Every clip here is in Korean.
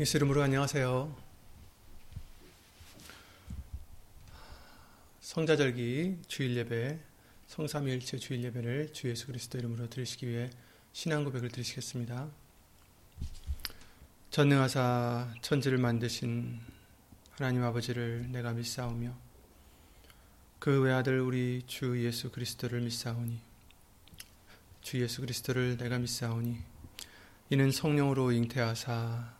예수 이름으로 안녕하세요. 성자절기 주일 예배, 성삼일체 주일 예배를 주 예수 그리스도 이름으로 드리시기 위해 신앙 고백을 드리시겠습니다. 전능하사 천지를 만드신 하나님 아버지를 내가 믿사오며 그 외아들 우리 주 예수 그리스도를 믿사오니 주 예수 그리스도를 내가 믿사오니 이는 성령으로 잉태하사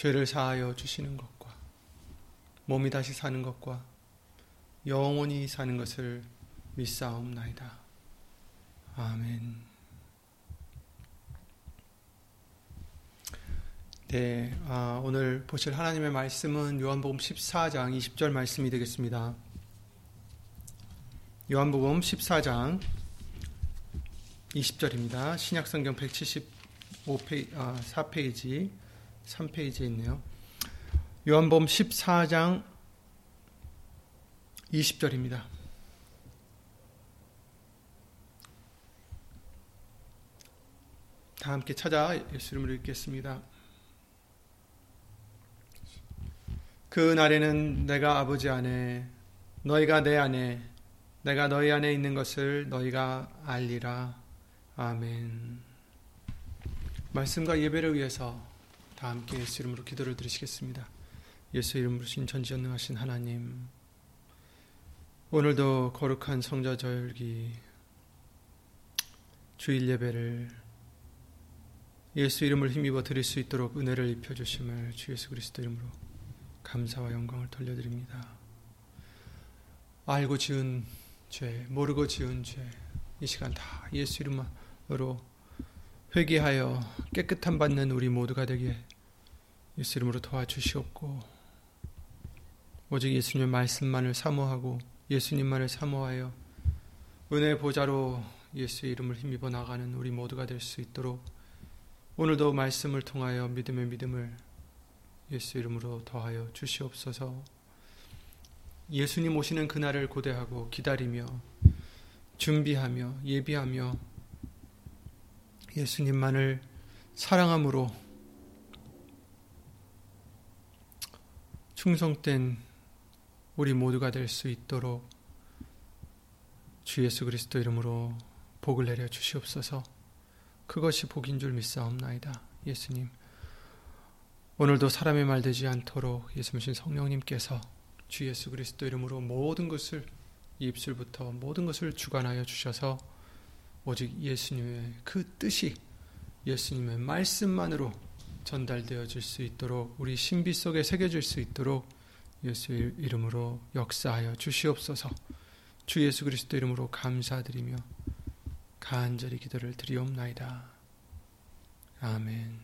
죄를 사하여 주시는 것과 몸이 다시 사는 것과 영원히 사는 것을 믿사옵나이다. 아멘. 네, 아, 오늘 보실 하나님의 말씀은 요한복음 14장 20절 말씀이 되겠습니다. 요한복음 14장 20절입니다. 신약성경 175페이지, 아, 4페이지 3페이지에 있네요. 요한복음 14장 20절입니다. 다 함께 찾아 예수 이름으로 읽겠습니다. 그 날에는 내가 아버지 안에 너희가 내 안에 내가 너희 안에 있는 것을 너희가 알리라. 아멘. 말씀과 예배를 위해서 다 함께 예수 이름으로 기도를 드리시겠습니다. 예수 이름으로 신 전지전능하신 하나님 오늘도 거룩한 성자절기 주일 예배를 예수 이름을 힘입어 드릴 수 있도록 은혜를 입혀 주심을 주 예수 그리스도 이름으로 감사와 영광을 돌려드립니다. 알고 지은 죄, 모르고 지은 죄, 이 시간 다 예수 이름으로 회개하여 깨끗함 받는 우리 모두가 되게 예수 이름으로 도와주시옵고 오직 예수님의 말씀만을 사모하고 예수님만을 사모하여 은혜 보좌로 예수 이름을 힘입어 나가는 우리 모두가 될 수 있도록 오늘도 말씀을 통하여 믿음의 믿음을 예수 이름으로 더하여 주시옵소서. 예수님 오시는 그날을 고대하고 기다리며 준비하며 예비하며 예수님만을 사랑함으로 충성된 우리 모두가 될 수 있도록 주 예수 그리스도 이름으로 복을 내려 주시옵소서. 그것이 복인 줄 믿사옵나이다. 예수님. 오늘도 사람의 말 되지 않도록 예수님 성령님께서 주 예수 그리스도 이름으로 모든 것을 입술부터 모든 것을 주관하여 주셔서 오직 예수님의 그 뜻이 예수님의 말씀만으로 전달되어질 수 있도록 우리 신비 속에 새겨질 수 있도록 예수 이름으로 역사하여 주시옵소서. 주 예수 그리스도 이름으로 감사드리며 간절히 기도를 드리옵나이다. 아멘.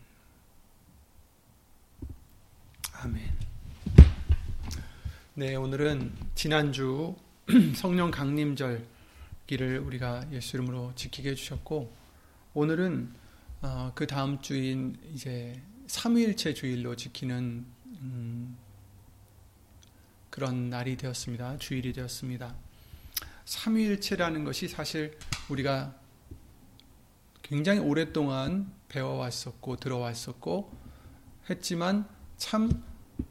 아멘. 네, 오늘은 지난주 성령 강림절 기를 우리가 예수 이름으로 지키게 해 주셨고 오늘은 어, 그 다음 주인 이제 삼위일체 주일로 지키는 음, 그런 날이 되었습니다. 주일이 되었습니다. 삼위일체라는 것이 사실 우리가 굉장히 오랫동안 배워왔었고 들어왔었고 했지만 참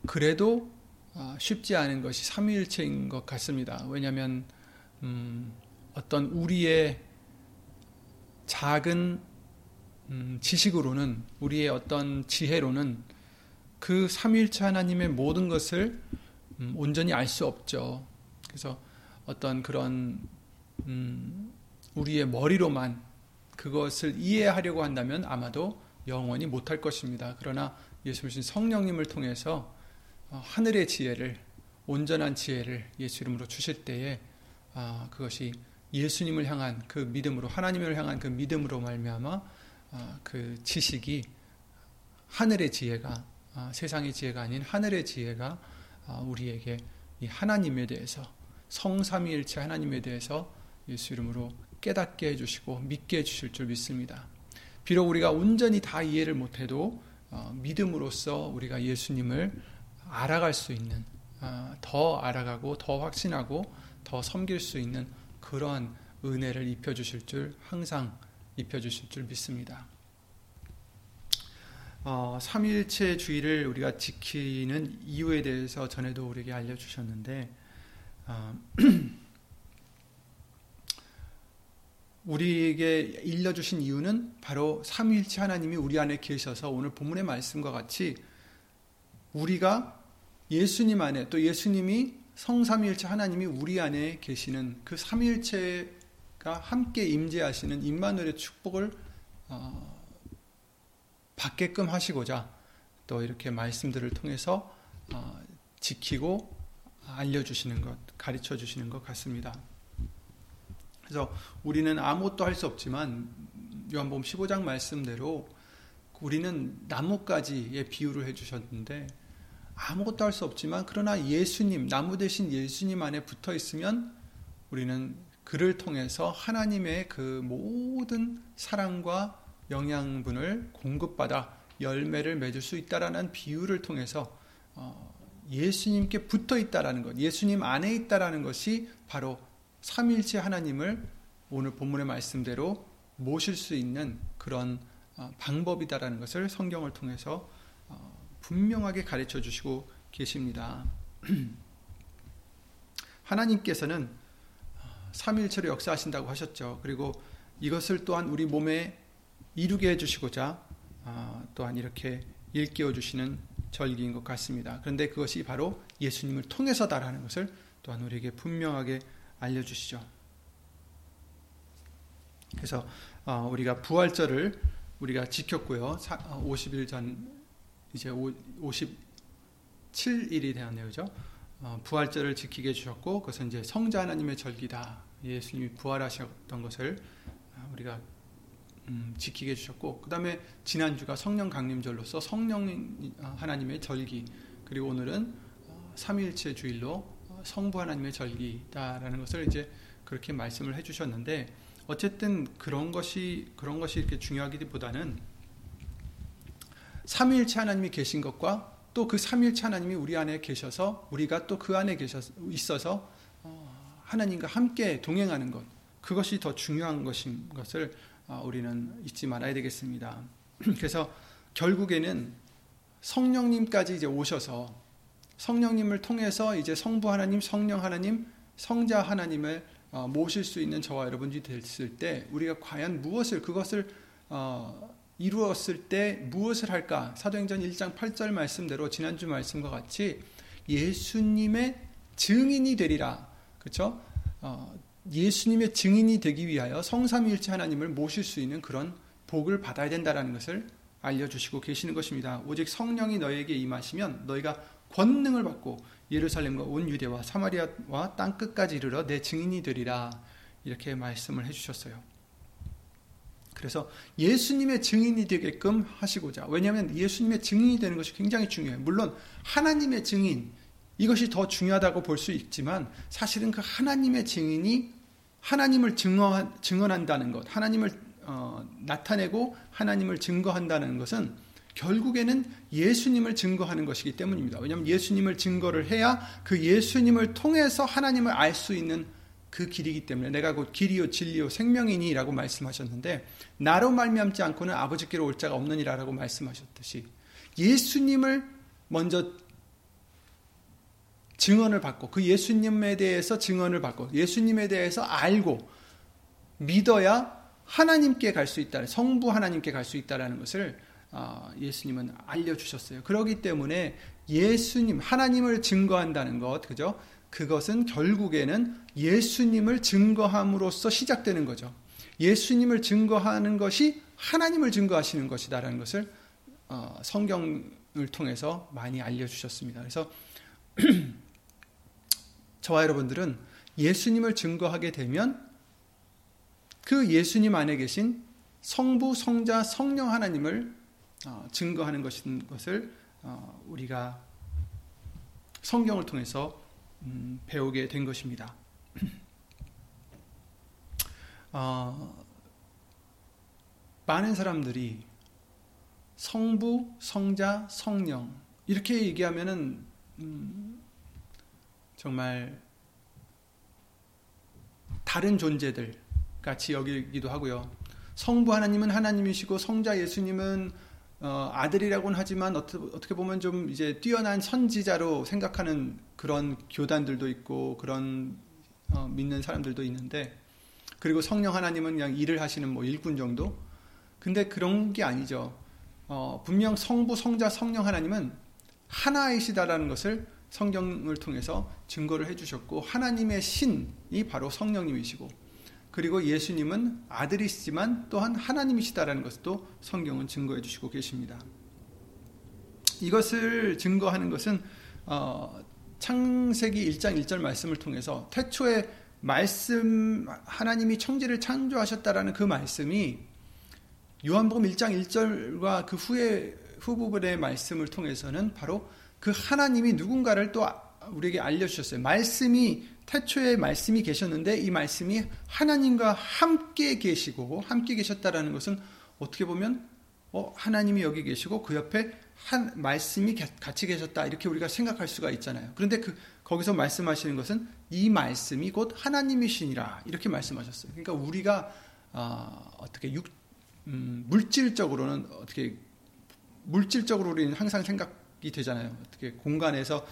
그래도 아, 쉽지 않은 것이 삼위일체인 것 같습니다. 왜냐하면 음, 어떤 우리의 작은 음, 지식으로는 우리의 어떤 지혜로는 그 삼일체 하나님의 모든 것을 음, 온전히 알 수 없죠. 그래서 어떤 그런 음, 우리의 머리로만 그것을 이해하려고 한다면 아마도 영원히 못할 것입니다. 그러나 예수님 성령님을 통해서 어, 하늘의 지혜를 온전한 지혜를 예수 이름으로 주실 때에 아, 그것이 예수님을 향한 그 믿음으로 하나님을 향한 그 믿음으로 말미암아 아, 그 지식이 하늘의 지혜가 아, 세상의 지혜가 아닌 하늘의 지혜가 아, 우리에게 이 하나님에 대해서 성삼위일체 하나님에 대해서 예수 이름으로 깨닫게 해주시고 믿게 해주실 줄 믿습니다. 비록 우리가 온전히 다 이해를 못해도 어, 믿음으로써 우리가 예수님을 알아갈 수 있는 어, 더 알아가고 더 확신하고 더 섬길 수 있는 그러한 은혜를 입혀주실 줄 항상 입혀주실 줄 믿습니다. 어, 삼일체 주의를 우리가 지키는 이유에 대해서 전에도 우리에게 알려주셨는데 어, 우리에게 일러주신 이유는 바로 삼일체 하나님이 우리 안에 계셔서 오늘 본문의 말씀과 같이 우리가 예수님 안에 또 예수님이 성삼일체 하나님이 우리 안에 계시는 그 삼일체가 함께 임재하시는 임마누엘의 축복을 어, 받게끔 하시고자 또 이렇게 말씀들을 통해서 어, 지키고 알려주시는 것, 가르쳐 주시는 것 같습니다. 그래서 우리는 아무것도 할 수 없지만 요한복음 15장 말씀대로 우리는 나뭇가지의 비유를 해주셨는데 아무것도 할 수 없지만 그러나 예수님 나무 대신 예수님 안에 붙어 있으면 우리는 그를 통해서 하나님의 그 모든 사랑과 영양분을 공급받아 열매를 맺을 수 있다라는 비유를 통해서 어, 예수님께 붙어 있다라는 것, 예수님 안에 있다라는 것이 바로 삼일체 하나님을 오늘 본문의 말씀대로 모실 수 있는 그런 어, 방법이다라는 것을 성경을 통해서 어, 분명하게 가르쳐 주시고 계십니다. 하나님께서는 삼일체로 역사하신다고 하셨죠. 그리고 이것을 또한 우리 몸에 이루게 해주시고자 또한 이렇게 일깨워 주시는 절기인 것 같습니다. 그런데 그것이 바로 예수님을 통해서다라는 것을 또한 우리에게 분명하게 알려주시죠. 그래서 어, 우리가 부활절을 우리가 지켰고요. 50일 어, 전 이제 57일이 되었네요. 그죠? 어, 부활절을 지키게 해주셨고 그것은 이제 성자 하나님의 절기다. 예수님이 부활하셨던 것을 우리가 음, 지키게 해주셨고 그 다음에 지난주가 성령 강림절로서 성령 하나님의 절기 그리고 오늘은 삼일체 주일로 성부 하나님의 절기다라는 것을 이제 그렇게 말씀을 해주셨는데 어쨌든 그런 것이 그런 것이 이렇게 중요하기보다는 삼일체 하나님이 계신 것과 또 그 삼일체 하나님이 우리 안에 계셔서 우리가 또 그 안에 계셔 있어서 어, 하나님과 함께 동행하는 것 그것이 더 중요한 것인 것을 어, 우리는 잊지 말아야 되겠습니다. 그래서 결국에는 성령님까지 이제 오셔서 성령님을 통해서 이제 성부 하나님, 성령 하나님, 성자 하나님을 어, 모실 수 있는 저와 여러분들이 됐을 때 우리가 과연 무엇을 그것을 어, 이루었을 때 무엇을 할까? 사도행전 1장 8절 말씀대로 지난주 말씀과 같이 예수님의 증인이 되리라. 그렇죠? 어, 예수님의 증인이 되기 위하여 성삼위일체 하나님을 모실 수 있는 그런 복을 받아야 된다라는 것을 알려주시고 계시는 것입니다. 오직 성령이 너에게 임하시면 너희가 권능을 받고 예루살렘과 온 유대와 사마리아와 땅 끝까지 이르러 내 증인이 되리라 이렇게 말씀을 해주셨어요. 그래서 예수님의 증인이 되게끔 하시고자 왜냐하면 예수님의 증인이 되는 것이 굉장히 중요해요. 물론 하나님의 증인 이것이 더 중요하다고 볼 수 있지만 사실은 그 하나님의 증인이 하나님을 증언, 증언한다는 것, 하나님을 어, 나타내고 하나님을 증거한다는 것은 결국에는 예수님을 증거하는 것이기 때문입니다. 왜냐하면 예수님을 증거를 해야 그 예수님을 통해서 하나님을 알 수 있는 그 길이기 때문에 내가 곧 길이요 진리요 생명이니라고 말씀하셨는데 나로 말미암지 않고는 아버지께로 올 자가 없느니라라고 말씀하셨듯이 예수님을 먼저 증언을 받고 그 예수님에 대해서 증언을 받고 예수님에 대해서 알고 믿어야 하나님께 갈 수 있다. 성부 하나님께 갈 수 있다라는 것을 아, 예수님은 알려 주셨어요. 그러기 때문에 예수님, 하나님을 증거한다는 것, 그죠? 그것은 결국에는 예수님을 증거함으로써 시작되는 거죠. 예수님을 증거하는 것이 하나님을 증거하시는 것이다라는 것을 어, 성경을 통해서 많이 알려주셨습니다. 그래서 저와 여러분들은 예수님을 증거하게 되면 그 예수님 안에 계신 성부, 성자, 성령 하나님을 어, 증거하는 것인 것을 어, 우리가 성경을 통해서 음, 배우게 된 것입니다. 어, 많은 사람들이 성부, 성자, 성령 이렇게 얘기하면은 음, 정말 다른 존재들 같이 여기기도 하고요. 성부 하나님은 하나님이시고 성자 예수님은 어, 아들이라고는 하지만 어떻게 보면 좀 이제 뛰어난 선지자로 생각하는 그런 교단들도 있고 그런 어, 믿는 사람들도 있는데 그리고 성령 하나님은 그냥 일을 하시는 뭐 일꾼 정도. 근데 그런 게 아니죠. 어, 분명 성부, 성자, 성령 하나님은 하나이시다라는 것을 성경을 통해서 증거를 해주셨고 하나님의 신이 바로 성령님이시고 그리고 예수님은 아들이시지만 또한 하나님이시다라는 것도 성경은 증거해 주시고 계십니다. 이것을 증거하는 것은 어, 창세기 1장 1절 말씀을 통해서 태초에 말씀 하나님이 청지를 창조하셨다라는 그 말씀이 요한복음 1장 1절과 그 후에 후부분의 말씀을 통해서는 바로 그 하나님이 누군가를 또 우리에게 알려 주셨어요. 말씀이 태초에 말씀이 계셨는데 이 말씀이 하나님과 함께 계시고 함께 계셨다라는 것은 어떻게 보면 어, 하나님이 여기 계시고 그 옆에 한 말씀이 같이 계셨다 이렇게 우리가 생각할 수가 있잖아요. 그런데 그 거기서 말씀하시는 것은 이 말씀이 곧 하나님이시니라 이렇게 말씀하셨어요. 그러니까 우리가 어, 떻게 육, 음, 물질적으로는 어떻게 물질적으로 우리는 항상 생각이 되잖아요. 어떻게 공간에서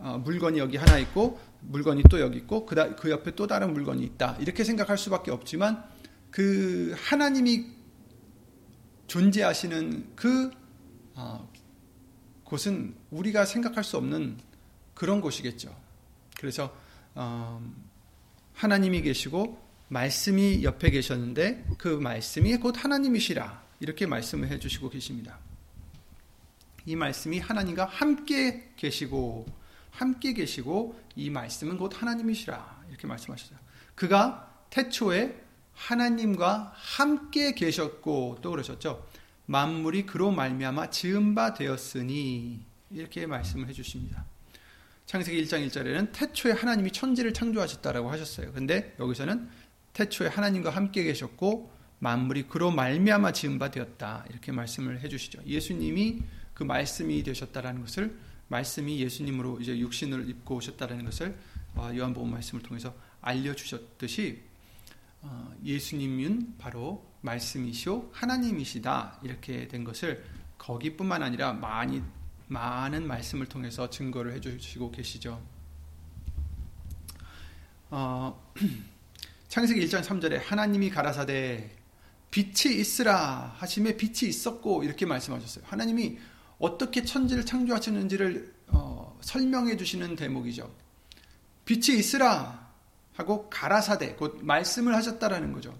어, 물건이 여기 하나 있고 물건이 또 여기 있고 그, 그 옆에 또 다른 물건이 있다 이렇게 생각할 수밖에 없지만 그 하나님이 존재하시는 그 어, 곳은 우리가 생각할 수 없는 그런 곳이겠죠. 그래서 어, 하나님이 계시고 말씀이 옆에 계셨는데 그 말씀이 곧 하나님이시라 이렇게 말씀을 해주시고 계십니다. 이 말씀이 하나님과 함께 계시고 함께 계시고 이 말씀은 곧 하나님이시라 이렇게 말씀하셨어요. 그가 태초에 하나님과 함께 계셨고 또 그러셨죠. 만물이 그로 말미암아 지은 바 되었으니 이렇게 말씀을 해 주십니다. 창세기 1장 1절에는 태초에 하나님이 천지를 창조하셨다라고 하셨어요. 근데 여기서는 태초에 하나님과 함께 계셨고 만물이 그로 말미암아 지은 바 되었다. 이렇게 말씀을 해 주시죠. 예수님이 그 말씀이 되셨다라는 것을 말씀이 예수님으로 이제 육신을 입고 오셨다는 것을 어, 요한복음 말씀을 통해서 알려주셨듯이 어, 예수님은 바로 말씀이시오 하나님이시다 이렇게 된 것을 거기뿐만 아니라 많이 많은 말씀을 통해서 증거를 해주시고 계시죠. 어, 창세기 1장 3절에 하나님이 가라사대 빛이 있으라 하심에 빛이 있었고 이렇게 말씀하셨어요. 하나님이 어떻게 천지를 창조하셨는지를 어, 설명해 주시는 대목이죠. 빛이 있으라 하고 가라사대 곧 말씀을 하셨다라는 거죠.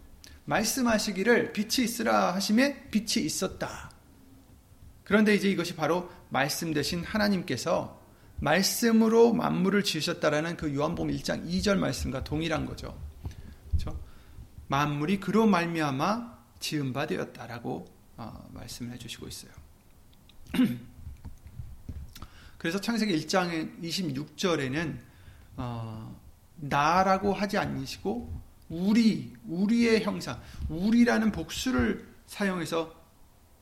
말씀하시기를 빛이 있으라 하심에 빛이 있었다. 그런데 이제 이것이 바로 말씀 대신 하나님께서 말씀으로 만물을 지으셨다라는 그 요한복음 1장 2절 말씀과 동일한 거죠. 그렇죠? 만물이 그로 말미암아 지은 바 되었다라고 어, 말씀을 해주시고 있어요. 그래서 창세기 1장 26절에는 어, 나라고 하지 않으시고 우리, 우리의 형상, 우리라는 복수를 사용해서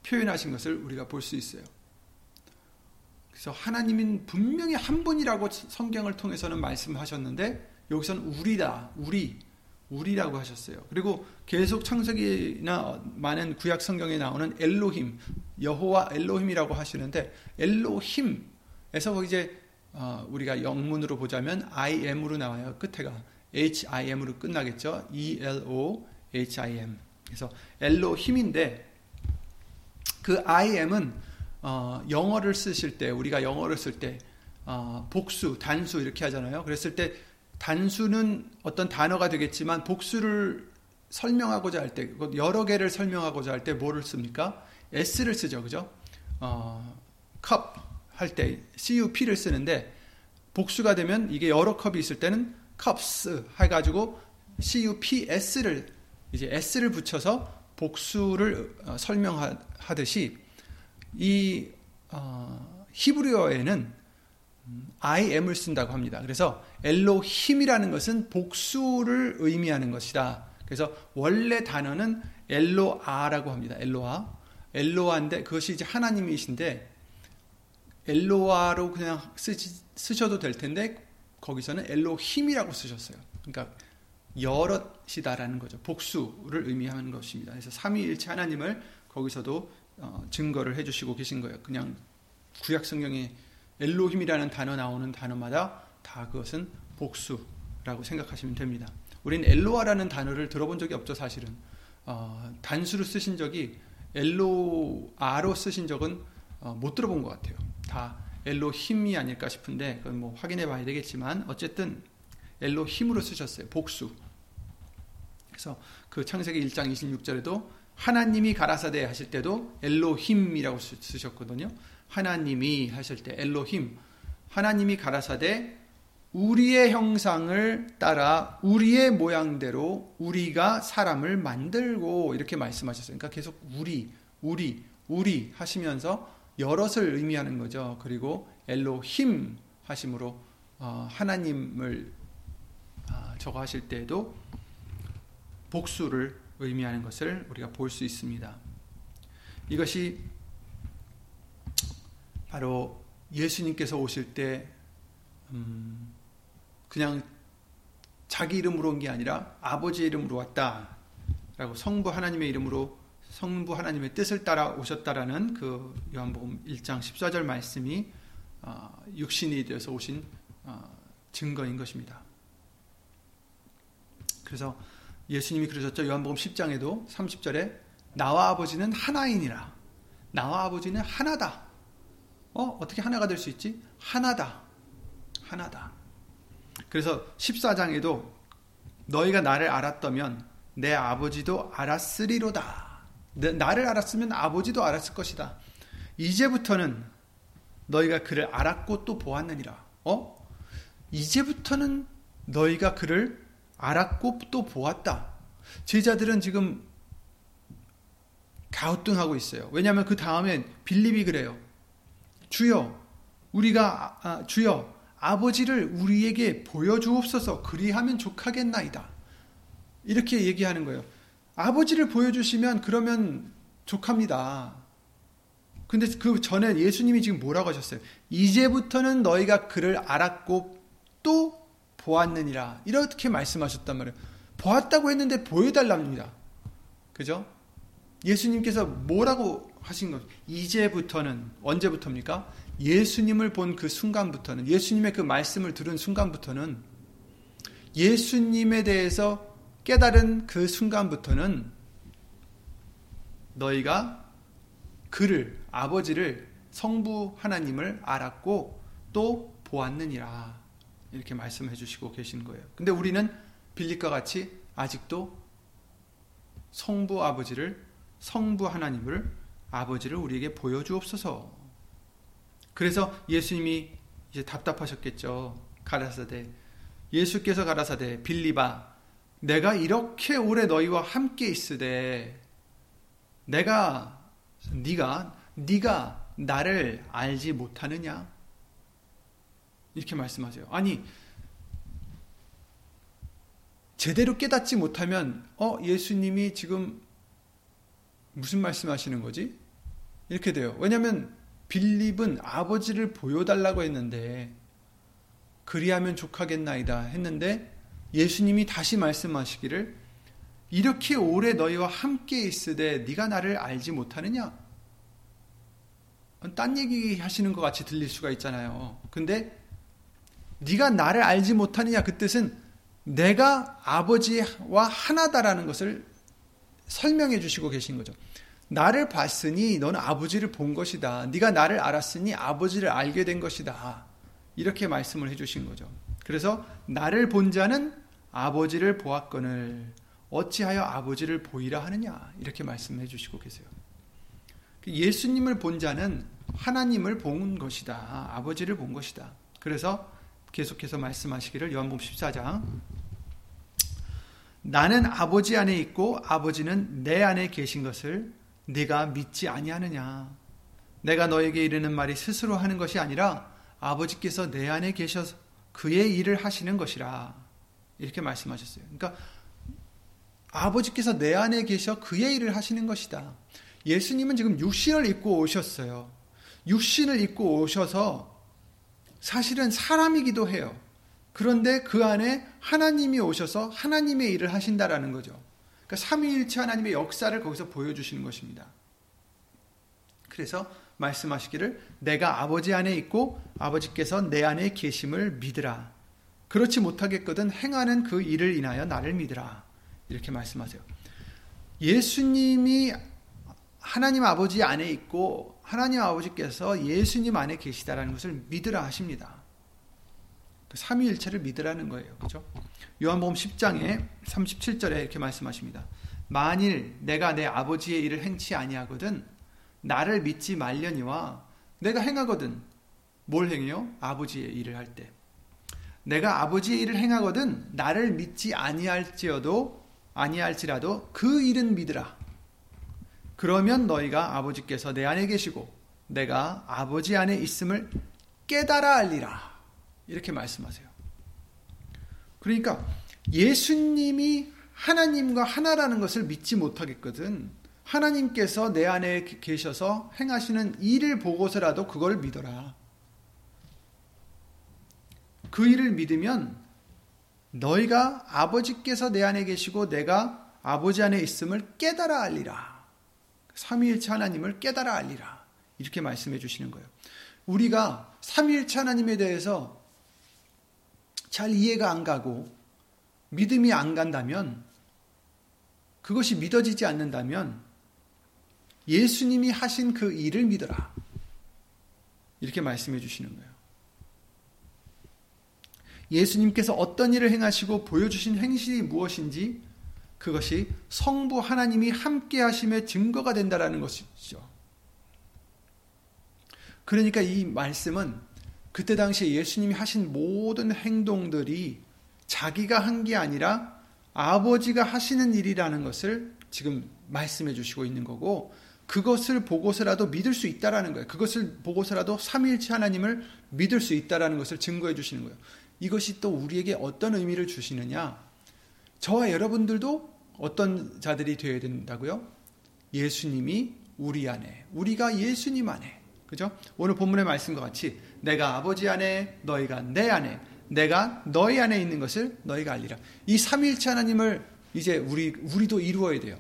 표현하신 것을 우리가 볼 수 있어요. 그래서 하나님은 분명히 한 분이라고 성경을 통해서는 말씀하셨는데 여기서는 우리다, 우리, 우리라고 하셨어요. 그리고 계속 창세기나 많은 구약 성경에 나오는 엘로힘, 여호와 엘로힘이라고 하시는데 엘로힘에서 이제 어, 우리가 영문으로 보자면 I am으로 나와요. 끝에가 H I M으로 끝나겠죠. E L O H I M. 그래서 엘로힘인데 그 I M은 어, 영어를 쓰실 때 우리가 영어를 쓸때 어, 복수, 단수 이렇게 하잖아요. 그랬을 때 단수는 어떤 단어가 되겠지만 복수를 설명하고자 할 때, 여러 개를 설명하고자 할 때 뭐를 씁니까? S를 쓰죠. 그죠? 어, 컵 할 때 CUP를 쓰는데 복수가 되면 이게 여러 컵이 있을 때는 cups 해가지고 CUPS를 이제 S를 붙여서 복수를 어, 설명하듯이 이 어, 히브리어에는 I am을 쓴다고 합니다. 그래서 엘로힘이라는 것은 복수를 의미하는 것이다. 그래서 원래 단어는 엘로아라고 합니다. 엘로아. 엘로아인데 그것이 이제 하나님이신데 엘로아로 그냥 쓰시, 쓰셔도 될 텐데 거기서는 엘로힘이라고 쓰셨어요. 그러니까 여럿이다라는 거죠. 복수를 의미하는 것입니다. 그래서 삼위일체 하나님을 거기서도 어, 증거를 해주시고 계신 거예요. 그냥 구약 성경에 엘로힘이라는 단어 나오는 단어마다 다 그것은 복수라고 생각하시면 됩니다. 우린 엘로아라는 단어를 들어본 적이 없죠, 사실은. 어, 단수로 쓰신 적이 엘로아로 쓰신 적은 어, 못 들어본 것 같아요. 다 엘로힘이 아닐까 싶은데 그건 뭐 확인해 봐야 되겠지만 어쨌든 엘로힘으로 쓰셨어요. 복수. 그래서 그 창세기 1장 26절에도 하나님이 가라사대 하실 때도 엘로힘이라고 쓰셨거든요. 하나님이 하실 때 엘로힘 하나님이 가라사대 우리의 형상을 따라 우리의 모양대로 우리가 사람을 만들고 이렇게 말씀하셨어요. 그러니까 계속 우리, 우리, 우리 하시면서 여럿을 의미하는 거죠. 그리고 엘로힘 하심으로 어, 하나님을 아, 저거 하실 때에도 복수를 의미하는 것을 우리가 볼 수 있습니다. 이것이 바로 예수님께서 오실 때 음, 그냥 자기 이름으로 온 게 아니라 아버지 이름으로 왔다라고 성부 하나님의 이름으로 성부 하나님의 뜻을 따라 오셨다라는 그 요한복음 1장 14절 말씀이 어, 육신이 되어서 오신 어, 증거인 것입니다. 그래서 예수님이 그러셨죠. 요한복음 10장에도 30절에 나와 아버지는 하나이니라. 나와 아버지는 하나다. 어? 어떻게 하나가 될 수 있지? 하나다. 하나다. 그래서 14장에도 너희가 나를 알았다면 내 아버지도 알았으리로다. 나를 알았으면 아버지도 알았을 것이다. 이제부터는 너희가 그를 알았고 또 보았느니라. 어? 이제부터는 너희가 그를 알았고 또 보았다. 제자들은 지금 가우뚱하고 있어요. 왜냐하면 그 다음에 빌립이 그래요. 주여, 우리가 아, 주여 아버지를 우리에게 보여주옵소서 그리하면 족하겠나이다. 이렇게 얘기하는 거예요. 아버지를 보여주시면 그러면 족합니다. 근데 그 전에 예수님이 지금 뭐라고 하셨어요? 이제부터는 너희가 그를 알았고 또 보았느니라. 이렇게 말씀하셨단 말이에요. 보았다고 했는데 보여달랍니다. 그죠? 예수님께서 뭐라고 하신 것? 이제부터는 언제부터입니까? 예수님을 본 그 순간부터는 예수님의 그 말씀을 들은 순간부터는 예수님에 대해서 깨달은 그 순간부터는 너희가 그를 아버지를 성부 하나님을 알았고 또 보았느니라 이렇게 말씀해 주시고 계신 거예요. 근데 우리는 빌립과 같이 아직도 성부 아버지를 성부 하나님을 아버지를 우리에게 보여주옵소서. 그래서 예수님이 이제 답답하셨겠죠. 가라사대. 예수께서 가라사대 빌리바 내가 이렇게 오래 너희와 함께 있으되 내가 네가 네가 나를 알지 못하느냐? 이렇게 말씀하세요. 아니 제대로 깨닫지 못하면 어 예수님이 지금 무슨 말씀하시는 거지? 이렇게 돼요. 왜냐하면 빌립은 아버지를 보여달라고 했는데 그리하면 족하겠나이다 했는데 예수님이 다시 말씀하시기를 이렇게 오래 너희와 함께 있으되 네가 나를 알지 못하느냐? 딴 얘기 하시는 것 같이 들릴 수가 있잖아요. 근데 네가 나를 알지 못하느냐 그 뜻은 내가 아버지와 하나다라는 것을 설명해 주시고 계신 거죠. 나를 봤으니 너는 아버지를 본 것이다. 네가 나를 알았으니 아버지를 알게 된 것이다. 이렇게 말씀을 해 주신 거죠. 그래서 나를 본 자는 아버지를 보았거늘 어찌하여 아버지를 보이라 하느냐 이렇게 말씀해 주시고 계세요. 예수님을 본 자는 하나님을 본 것이다. 아버지를 본 것이다. 그래서 계속해서 말씀하시기를 요한복음 14장 나는 아버지 안에 있고 아버지는 내 안에 계신 것을 네가 믿지 아니하느냐 내가 너에게 이르는 말이 스스로 하는 것이 아니라 아버지께서 내 안에 계셔서 그의 일을 하시는 것이라. 이렇게 말씀하셨어요. 그러니까 아버지께서 내 안에 계셔 그의 일을 하시는 것이다. 예수님은 지금 육신을 입고 오셨어요. 육신을 입고 오셔서 사실은 사람이기도 해요. 그런데 그 안에 하나님이 오셔서 하나님의 일을 하신다라는 거죠. 그러니까 삼위일체 하나님의 역사를 거기서 보여주시는 것입니다. 그래서 말씀하시기를 내가 아버지 안에 있고 아버지께서 내 안에 계심을 믿으라. 그렇지 못하겠거든 행하는 그 일을 인하여 나를 믿으라. 이렇게 말씀하세요. 예수님이 하나님 아버지 안에 있고 하나님 아버지께서 예수님 안에 계시다라는 것을 믿으라 하십니다. 그 삼위일체를 믿으라는 거예요. 그죠? 요한복음 10장에 37절에 이렇게 말씀하십니다. 만일 내가 내 아버지의 일을 행치 아니하거든 나를 믿지 말려니와 내가 행하거든 뭘 행해요? 아버지의 일을 할 때. 내가 아버지의 일을 행하거든 나를 믿지 아니할지어도 아니할지라도 그 일은 믿으라. 그러면 너희가 아버지께서 내 안에 계시고 내가 아버지 안에 있음을 깨달아 알리라. 이렇게 말씀하세요. 그러니까 예수님이 하나님과 하나라는 것을 믿지 못하겠거든. 하나님께서 내 안에 계셔서 행하시는 일을 보고서라도 그걸 믿어라. 그 일을 믿으면 너희가 아버지께서 내 안에 계시고 내가 아버지 안에 있음을 깨달아 알리라. 삼위일체 하나님을 깨달아 알리라. 이렇게 말씀해 주시는 거예요. 우리가 삼위일체 하나님에 대해서 잘 이해가 안 가고 믿음이 안 간다면 그것이 믿어지지 않는다면 예수님이 하신 그 일을 믿어라. 이렇게 말씀해 주시는 거예요. 예수님께서 어떤 일을 행하시고 보여주신 행실이 무엇인지 그것이 성부 하나님이 함께 하심의 증거가 된다라는 것이죠. 그러니까 이 말씀은 그때 당시에 예수님이 하신 모든 행동들이 자기가 한 게 아니라 아버지가 하시는 일이라는 것을 지금 말씀해 주시고 있는 거고 그것을 보고서라도 믿을 수 있다라는 거예요. 그것을 보고서라도 삼일체 하나님을 믿을 수 있다라는 것을 증거해 주시는 거예요. 이것이 또 우리에게 어떤 의미를 주시느냐? 저와 여러분들도 어떤 자들이 되어야 된다고요? 예수님이 우리 안에, 우리가 예수님 안에. 그죠? 오늘 본문의 말씀과 같이 내가 아버지 안에, 너희가 내 안에, 내가 너희 안에 있는 것을 너희가 알리라. 이 삼일체 하나님을 이제 우리 우리도 이루어야 돼요.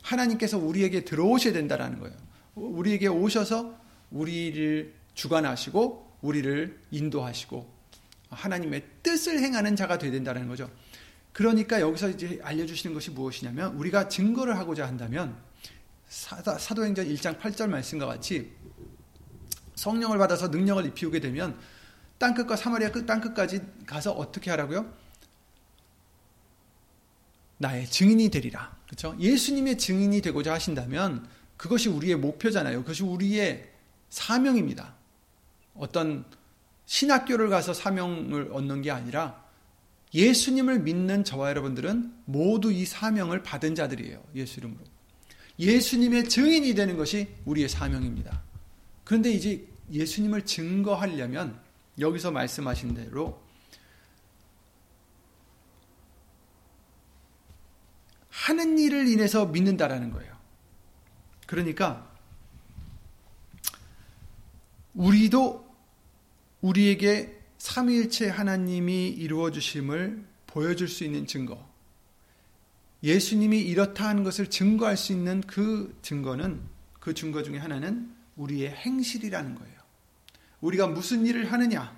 하나님께서 우리에게 들어오셔야 된다라는 거예요. 우리에게 오셔서 우리를 주관하시고 우리를 인도하시고 하나님의 뜻을 행하는 자가 되야 된다는 거죠. 그러니까 여기서 이제 알려주시는 것이 무엇이냐면 우리가 증거를 하고자 한다면 사도, 행전 1장 8절 말씀과 같이 성령을 받아서 능력을 입히게 되면 땅끝과 사마리아 끝 땅끝까지 가서 어떻게 하라고요? 나의 증인이 되리라. 그렇죠? 예수님의 증인이 되고자 하신다면 그것이 우리의 목표잖아요. 그것이 우리의 사명입니다. 어떤 신학교를 가서 사명을 얻는 게 아니라 예수님을 믿는 저와 여러분들은 모두 이 사명을 받은 자들이에요. 예수 이름으로. 예수님의 증인이 되는 것이 우리의 사명입니다. 그런데 이제 예수님을 증거하려면 여기서 말씀하신 대로 하는 일을 인해서 믿는다라는 거예요. 그러니까 우리도 우리에게 삼위일체 하나님이 이루어 주심을 보여줄 수 있는 증거. 예수님이 이렇다 하는 것을 증거할 수 있는 그 증거는 그 증거 중에 하나는 우리의 행실이라는 거예요. 우리가 무슨 일을 하느냐?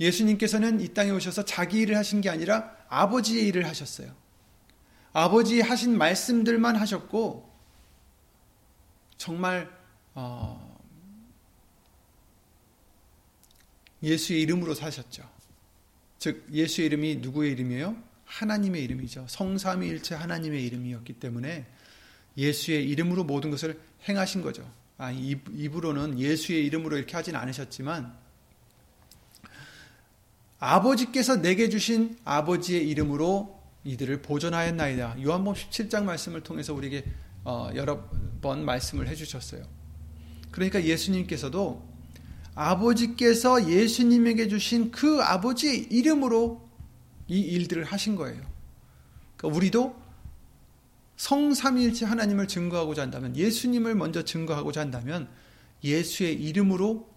예수님께서는 이 땅에 오셔서 자기 일을 하신 게 아니라 아버지의 일을 하셨어요. 아버지 하신 말씀들만 하셨고 정말 어, 예수의 이름으로 사셨죠. 즉 예수의 이름이 누구의 이름이에요? 하나님의 이름이죠. 성삼위일체 하나님의 이름이었기 때문에 예수의 이름으로 모든 것을 행하신 거죠. 아, 입, 입으로는 예수의 이름으로 이렇게 하진 않으셨지만 아버지께서 내게 주신 아버지의 이름으로 이들을 보존하였나이다. 요한복음 17장 말씀을 통해서 우리에게 어, 여러 번 말씀을 해주셨어요. 그러니까 예수님께서도 아버지께서 예수님에게 주신 그 아버지 이름으로 이 일들을 하신 거예요. 그러니까 우리도 성삼일체 하나님을 증거하고자 한다면 예수님을 먼저 증거하고자 한다면 예수의 이름으로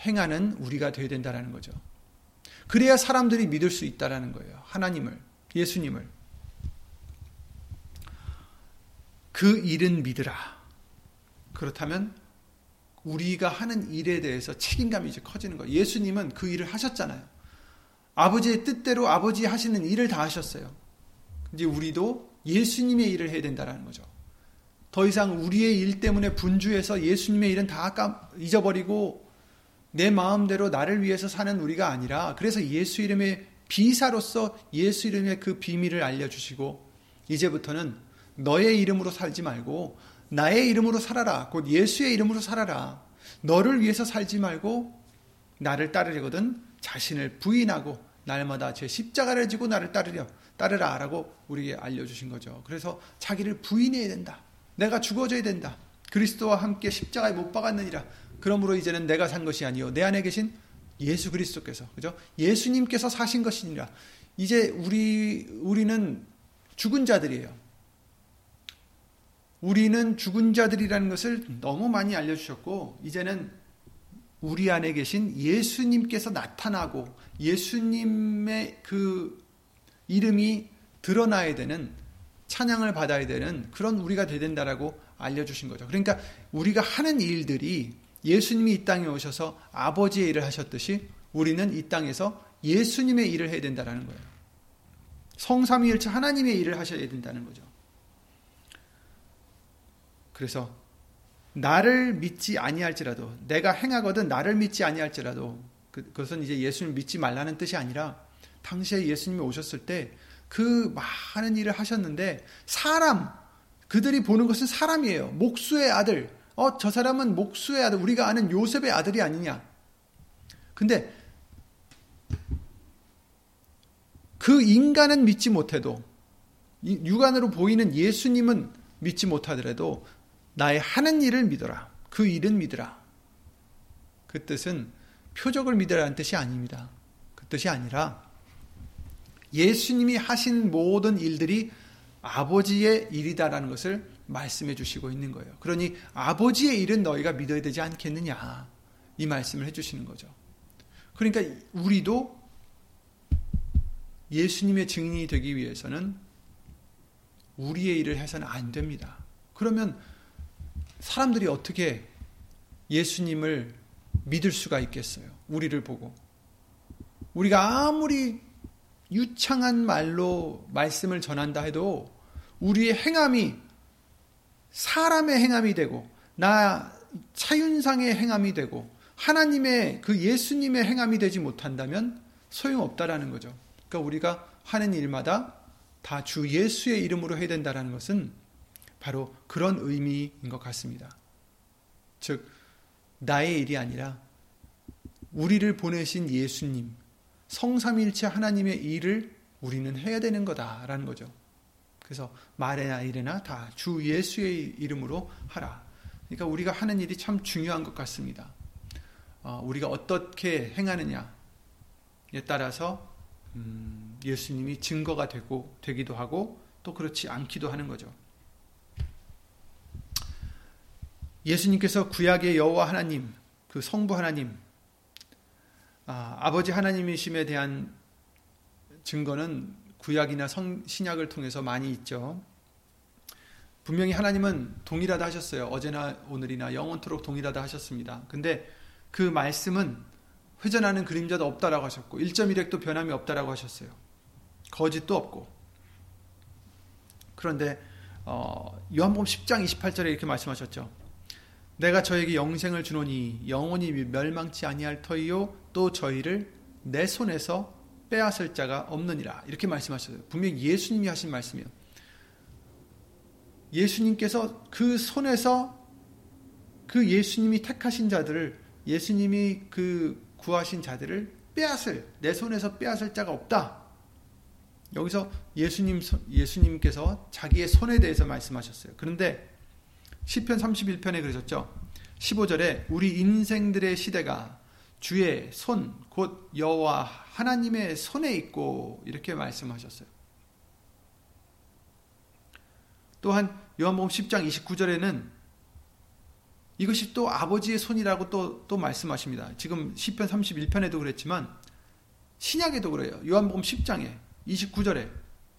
행하는 우리가 되어야 된다는 거죠. 그래야 사람들이 믿을 수 있다라는 거예요. 하나님을, 예수님을. 그 일은 믿으라. 그렇다면 우리가 하는 일에 대해서 책임감이 이제 커지는 거예요. 예수님은 그 일을 하셨잖아요. 아버지의 뜻대로 아버지 하시는 일을 다 하셨어요. 이제 우리도 예수님의 일을 해야 된다는 거죠. 더 이상 우리의 일 때문에 분주해서 예수님의 일은 다 잊어버리고 내 마음대로 나를 위해서 사는 우리가 아니라 그래서 예수 이름의 비사로서 예수 이름의 그 비밀을 알려주시고 이제부터는 너의 이름으로 살지 말고 나의 이름으로 살아라. 곧 예수의 이름으로 살아라. 너를 위해서 살지 말고 나를 따르려거든 자신을 부인하고 날마다 제 십자가를 지고 나를 따르려 따르라 라고 우리에게 알려주신 거죠. 그래서 자기를 부인해야 된다. 내가 죽어져야 된다. 그리스도와 함께 십자가에 못 박았느니라. 그러므로 이제는 내가 산 것이 아니요 내 안에 계신 예수 그리스도께서 그죠? 예수님께서 사신 것이니라. 이제 우리 우리는 죽은 자들이에요. 우리는 죽은 자들이라는 것을 너무 많이 알려 주셨고, 이제는 우리 안에 계신 예수님께서 나타나고, 예수님의 그 이름이 드러나야 되는, 찬양을 받아야 되는 그런 우리가 되야 된다라고 알려주신 거죠. 그러니까 우리가 하는 일들이 예수님이 이 땅에 오셔서 아버지의 일을 하셨듯이 우리는 이 땅에서 예수님의 일을 해야 된다는 거예요. 성삼위일체 하나님의 일을 하셔야 된다는 거죠. 그래서 나를 믿지 아니할지라도 내가 행하거든 나를 믿지 아니할지라도 그, 그것은 이제 예수님 믿지 말라는 뜻이 아니라 당시에 예수님이 오셨을 때 그 많은 일을 하셨는데 사람 그들이 보는 것은 사람이에요. 목수의 아들. 어, 저 사람은 목수의 아들. 우리가 아는 요셉의 아들이 아니냐. 근데 그 인간은 믿지 못해도 육안으로 보이는 예수님은 믿지 못하더라도 나의 하는 일을 믿어라. 그 일은 믿으라. 그 뜻은 표적을 믿으라는 뜻이 아닙니다. 그 뜻이 아니라 예수님이 하신 모든 일들이 아버지의 일이다라는 것을 말씀해 주시고 있는 거예요. 그러니 아버지의 일은 너희가 믿어야 되지 않겠느냐. 이 말씀을 해 주시는 거죠. 그러니까 우리도 예수님의 증인이 되기 위해서는 우리의 일을 해서는 안 됩니다. 그러면 사람들이 어떻게 예수님을 믿을 수가 있겠어요? 우리를 보고. 우리가 아무리 유창한 말로 말씀을 전한다 해도 우리의 행함이 사람의 행함이 되고 나 차윤상의 행함이 되고 하나님의 그 예수님의 행함이 되지 못한다면 소용없다라는 거죠. 그러니까 우리가 하는 일마다 다 주 예수의 이름으로 해야 된다라는 것은 바로 그런 의미인 것 같습니다. 즉, 나의 일이 아니라 우리를 보내신 예수님, 성삼일체 하나님의 일을 우리는 해야 되는 거다라는 거죠. 그래서 말이나 일이나 다 주 예수의 이름으로 하라. 그러니까 우리가 하는 일이 참 중요한 것 같습니다. 어, 우리가 어떻게 행하느냐에 따라서 음, 예수님이 증거가 되고 되기도 하고 또 그렇지 않기도 하는 거죠. 예수님께서 구약의 여호와 하나님, 그 성부 하나님, 아, 버지 하나님이심에 대한 증거는 구약이나 성, 신약을 통해서 많이 있죠. 분명히 하나님은 동일하다 하셨어요. 어제나 오늘이나 영원토록 동일하다 하셨습니다. 근데 그 말씀은 회전하는 그림자도 없다라고 하셨고 1.1핵도 변함이 없다라고 하셨어요. 거짓도 없고. 그런데 어, 요한복음 10장 28절에 이렇게 말씀하셨죠. 내가 저에게 영생을 주노니 영원히 멸망치 아니할 터이요 또 저희를 내 손에서 빼앗을 자가 없느니라 이렇게 말씀하셨어요. 분명히 예수님이 하신 말씀이에요. 예수님께서 그 손에서 그 예수님이 택하신 자들을 예수님이 그 구하신 자들을 빼앗을 내 손에서 빼앗을 자가 없다. 여기서 예수님 예수님께서 자기의 손에 대해서 말씀하셨어요. 그런데 시편 31편에 그러셨죠. 15절에 우리 인생들의 시대가 주의 손, 곧 여호와 하나님의 손에 있고 이렇게 말씀하셨어요. 또한 요한복음 10장 29절에는 이것이 또 아버지의 손이라고 또, 또 말씀하십니다. 지금 10편 31편에도 그랬지만 신약에도 그래요. 요한복음 10장에 29절에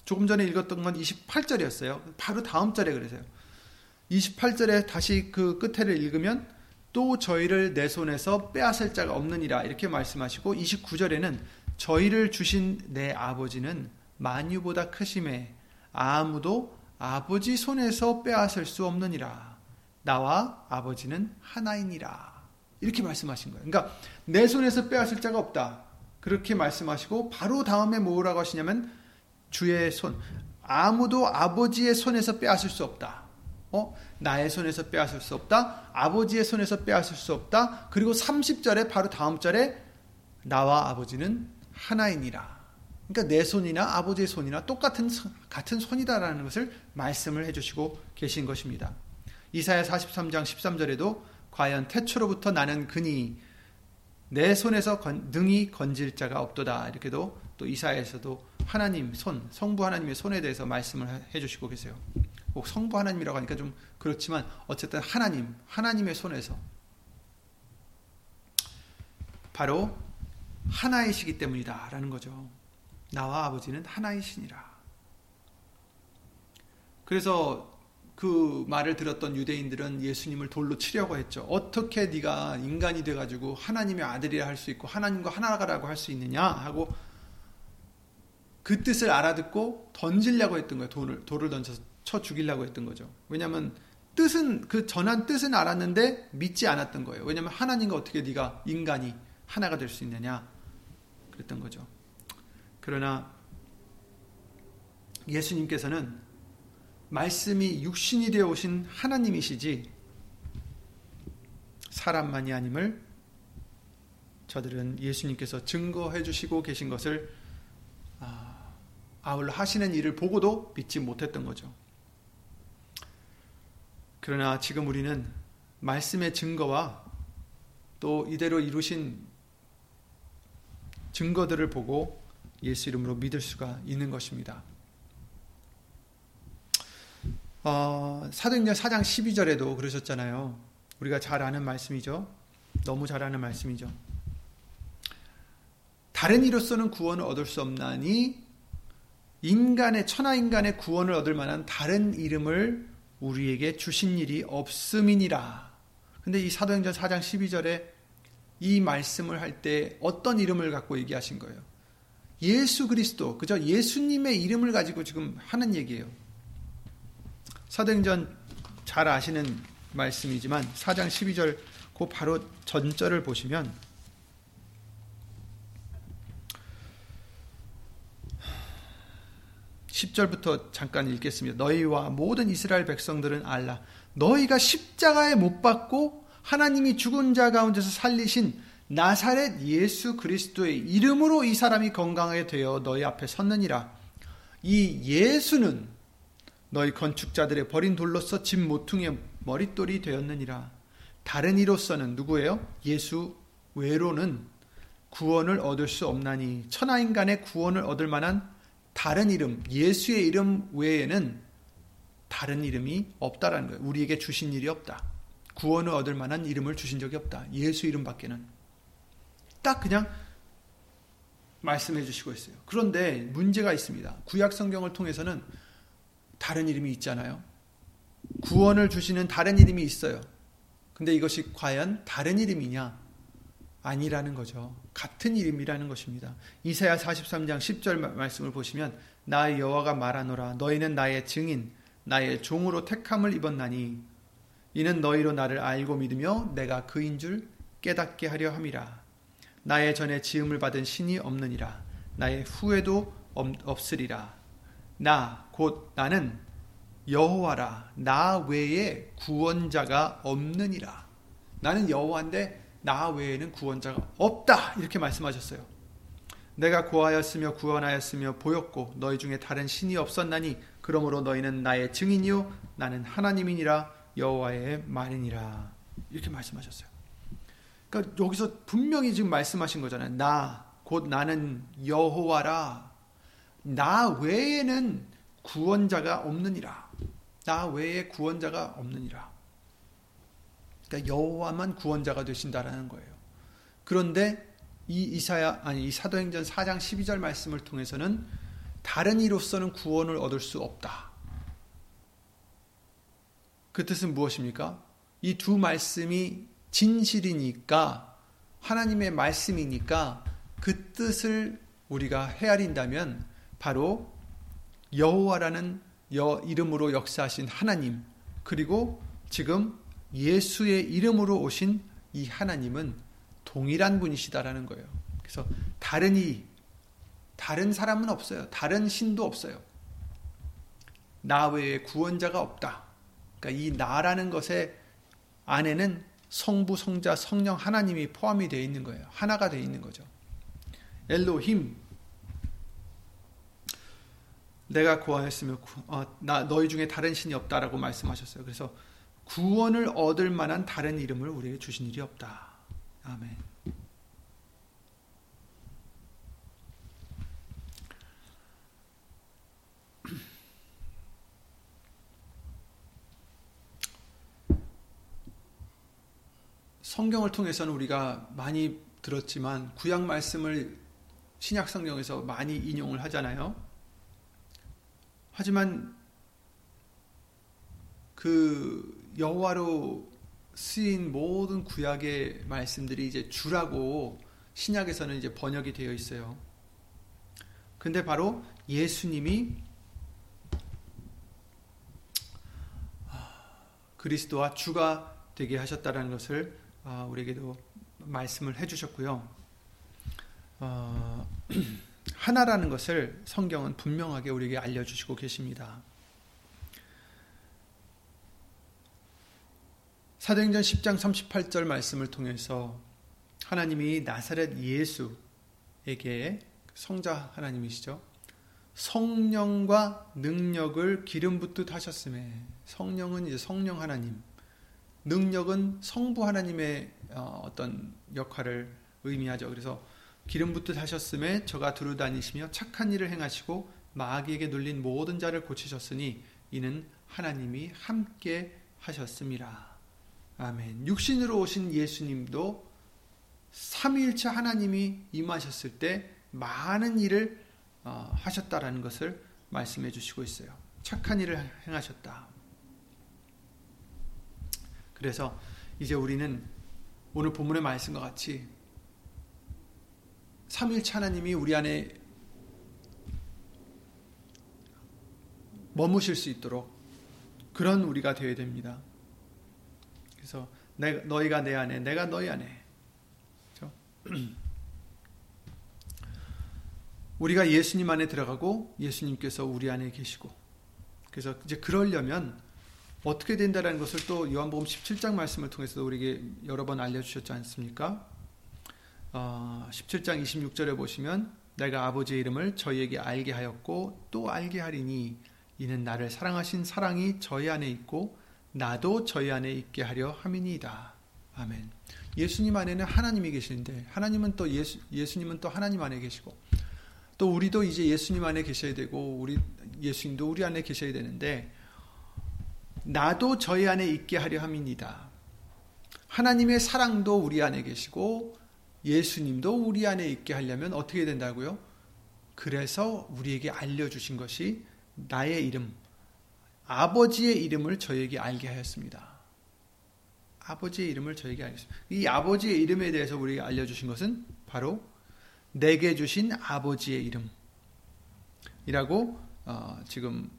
조금 전에 읽었던 건 28절이었어요. 바로 다음 절에 그래서요. 28절에 다시 그 끝에를 읽으면 또 저희를 내 손에서 빼앗을 자가 없느니라 이렇게 말씀하시고 29절에는 저희를 주신 내 아버지는 만유보다 크심에 아무도 아버지 손에서 빼앗을 수 없느니라 나와 아버지는 하나이니라 이렇게 말씀하신 거예요. 그러니까 내 손에서 빼앗을 자가 없다. 그렇게 말씀하시고 바로 다음에 뭐라고 하시냐면 주의 손 아무도 아버지의 손에서 빼앗을 수 없다. 어? 나의 손에서 빼앗을 수 없다. 아버지의 손에서 빼앗을 수 없다. 그리고 30절에 바로 다음 절에 나와 아버지는 하나이니라. 그러니까 내 손이나 아버지의 손이나 똑같은 같은 손이다라는 것을 말씀을 해 주시고 계신 것입니다. 이사야 43장 13절에도 과연 태초로부터 나는 그니 내 손에서 건, 능히 건질 자가 없도다. 이렇게도 또 이사야에서도 하나님 손, 성부 하나님의 손에 대해서 말씀을 해 주시고 계세요. 꼭 성부 하나님이라고 하니까 좀 그렇지만 어쨌든 하나님, 하나님의 손에서 바로 하나이시기 때문이다라는 거죠. 나와 아버지는 하나이시니라. 그래서 그 말을 들었던 유대인들은 예수님을 돌로 치려고 했죠. 어떻게 네가 인간이 돼 가지고 하나님의 아들이라 할 수 있고 하나님과 하나가라고 할 수 있느냐 하고 그 뜻을 알아듣고 던지려고 했던 거예요. 돌을 돌을 던져서 쳐 죽이려고 했던 거죠. 왜냐하면 뜻은 그 전한 뜻은 알았는데 믿지 않았던 거예요. 왜냐하면 하나님과 어떻게 네가 인간이 하나가 될 수 있느냐 그랬던 거죠. 그러나 예수님께서는 말씀이 육신이 되어 오신 하나님이시지 사람만이 아님을 저들은 예수님께서 증거해 주시고 계신 것을 아, 아울러 하시는 일을 보고도 믿지 못했던 거죠. 그러나 지금 우리는 말씀의 증거와 또 이대로 이루신 증거들을 보고 예수 이름으로 믿을 수가 있는 것입니다. 어, 사도행전 4장 12절에도 그러셨잖아요. 우리가 잘 아는 말씀이죠. 너무 잘 아는 말씀이죠. 다른 이로서는 구원을 얻을 수 없나니 인간의 천하 인간의 구원을 얻을 만한 다른 이름을 우리에게 주신 일이 없음이니라. 근데 이 사도행전 4장 12절에 이 말씀을 할 때 어떤 이름을 갖고 얘기하신 거예요? 예수 그리스도, 그저 예수님의 이름을 가지고 지금 하는 얘기예요. 사도행전 잘 아시는 말씀이지만 4장 12절 그 바로 전절을 보시면 (10절부터) 잠깐 읽겠습니다. 너희와 모든 이스라엘 백성들은 알라. 너희가 십자가에 못 박고 하나님이 죽은 자 가운데서 살리신 나사렛 예수 그리스도의 이름으로 이 사람이 건강하게 되어 너희 앞에 섰느니라. 이 예수는 너희 건축자들의 버린 돌로서 집 모퉁이의 머릿돌이 되었느니라. 다른 이로서는 누구예요? 예수 외로는 구원을 얻을 수 없나니 천하 인간의 구원을 얻을 만한 다른 이름, 예수의 이름 외에는 다른 이름이 없다라는 거예요. 우리에게 주신 일이 없다. 구원을 얻을 만한 이름을 주신 적이 없다. 예수 이름밖에는. 딱 그냥 말씀해 주시고 있어요. 그런데 문제가 있습니다. 구약 성경을 통해서는 다른 이름이 있잖아요. 구원을 주시는 다른 이름이 있어요. 근데 이것이 과연 다른 이름이냐? 아니라는 거죠. 같은 이름이라는 것입니다. 이사야 43장 10절 말씀을 보시면 나 여호와가 말하노라. 너희는 나의 증인 나의 종으로 택함을 입었나니 이는 너희로 나를 알고 믿으며 내가 그인 줄 깨닫게 하려 함이라. 나의 전에 지음을 받은 신이 없느니라. 나의 후에도 없으리라. 나 곧 나는 여호와라. 나 외에 구원자가 없느니라. 나는 여호와인데 나 외에는 구원자가 없다 이렇게 말씀하셨어요. 내가 구하였으며 구원하였으며 보였고 너희 중에 다른 신이 없었나니 그러므로 너희는 나의 증인이요 나는 하나님이니라 여호와의 말이니라. 이렇게 말씀하셨어요. 그러니까 여기서 분명히 지금 말씀하신 거잖아요. 나, 곧 나는 여호와라. 나 외에는 구원자가 없느니라. 나 외에 구원자가 없느니라. 그러니까 여호와만 구원자가 되신다라는 거예요. 그런데 이 이사야 아니 이 사도행전 4장 12절 말씀을 통해서는 다른 이로서는 구원을 얻을 수 없다. 그 뜻은 무엇입니까? 이 두 말씀이 진실이니까 하나님의 말씀이니까 그 뜻을 우리가 헤아린다면 바로 여호와라는 여 이름으로 역사하신 하나님 그리고 지금 예수의 이름으로 오신 이 하나님은 동일한 분이시다라는 거예요. 그래서 다른 이 다른 사람은 없어요. 다른 신도 없어요. 나 외에 구원자가 없다. 그러니까 이 나라는 것의 안에는 성부, 성자, 성령 하나님이 포함이 되어 있는 거예요. 하나가 되어 있는 거죠. 엘로힘 내가 구하였으며 어, 나 너희 중에 다른 신이 없다라고 말씀하셨어요. 그래서 구원을 얻을 만한 다른 이름을 우리에게 주신 일이 없다. 아멘. 성경을 통해서는 우리가 많이 들었지만 구약 말씀을 신약 성경에서 많이 인용을 하잖아요. 하지만 그 여호와로 쓰인 모든 구약의 말씀들이 이제 주라고 신약에서는 이제 번역이 되어 있어요. 근데 바로 예수님이 그리스도와 주가 되게 하셨다는 것을 아, 우리에게도 말씀을 해주셨고요. 어, 하나라는 것을 성경은 분명하게 우리에게 알려주시고 계십니다. 사도행전 10장 38절 말씀을 통해서 하나님이 나사렛 예수에게 성자 하나님이시죠. 성령과 능력을 기름 붓듯 하셨음에 성령은 이제 성령 하나님, 능력은 성부 하나님의 어, 어떤 역할을 의미하죠. 그래서 기름 붓듯 하셨음에 저가 두루 다니시며 착한 일을 행하시고 마귀에게 눌린 모든 자를 고치셨으니 이는 하나님이 함께 하셨습니다. 아멘. 육신으로 오신 예수님도 삼위일체 하나님이 임하셨을 때 많은 일을 어, 하셨다라는 것을 말씀해 주시고 있어요. 착한 일을 행하셨다. 그래서 이제 우리는 오늘 본문의 말씀과 같이 삼일체 하나님이 우리 안에 머무실 수 있도록 그런 우리가 되어야 됩니다. 그래서 내, 너희가 내 안에, 내가 너희 안에. 그렇죠? 우리가 예수님 안에 들어가고 예수님께서 우리 안에 계시고 그래서 이제 그러려면 어떻게 된다라는 것을 또 요한복음 17장 말씀을 통해서 우리에게 여러 번 알려주셨지 않습니까? 어, 17장 26절에 보시면 내가 아버지의 이름을 저희에게 알게 하였고 또 알게 하리니 이는 나를 사랑하신 사랑이 저희 안에 있고 나도 저희 안에 있게 하려 함이니이다. 아멘. 예수님 안에는 하나님이 계시는데 하나님은 또 예수, 예수님은 또 하나님 안에 계시고 또 우리도 이제 예수님 안에 계셔야 되고 우리 예수님도 우리 안에 계셔야 되는데 나도 저희 안에 있게 하려 함이니다. 하나님의 사랑도 우리 안에 계시고 예수님도 우리 안에 있게 하려면 어떻게 된다고요? 그래서 우리에게 알려주신 것이 나의 이름, 아버지의 이름을 저에게 알게 하였습니다. 아버지의 이름을 저에게 알겠습니다. 이 아버지의 이름에 대해서 우리에게 알려주신 것은 바로 내게 주신 아버지의 이름이라고 어, 지금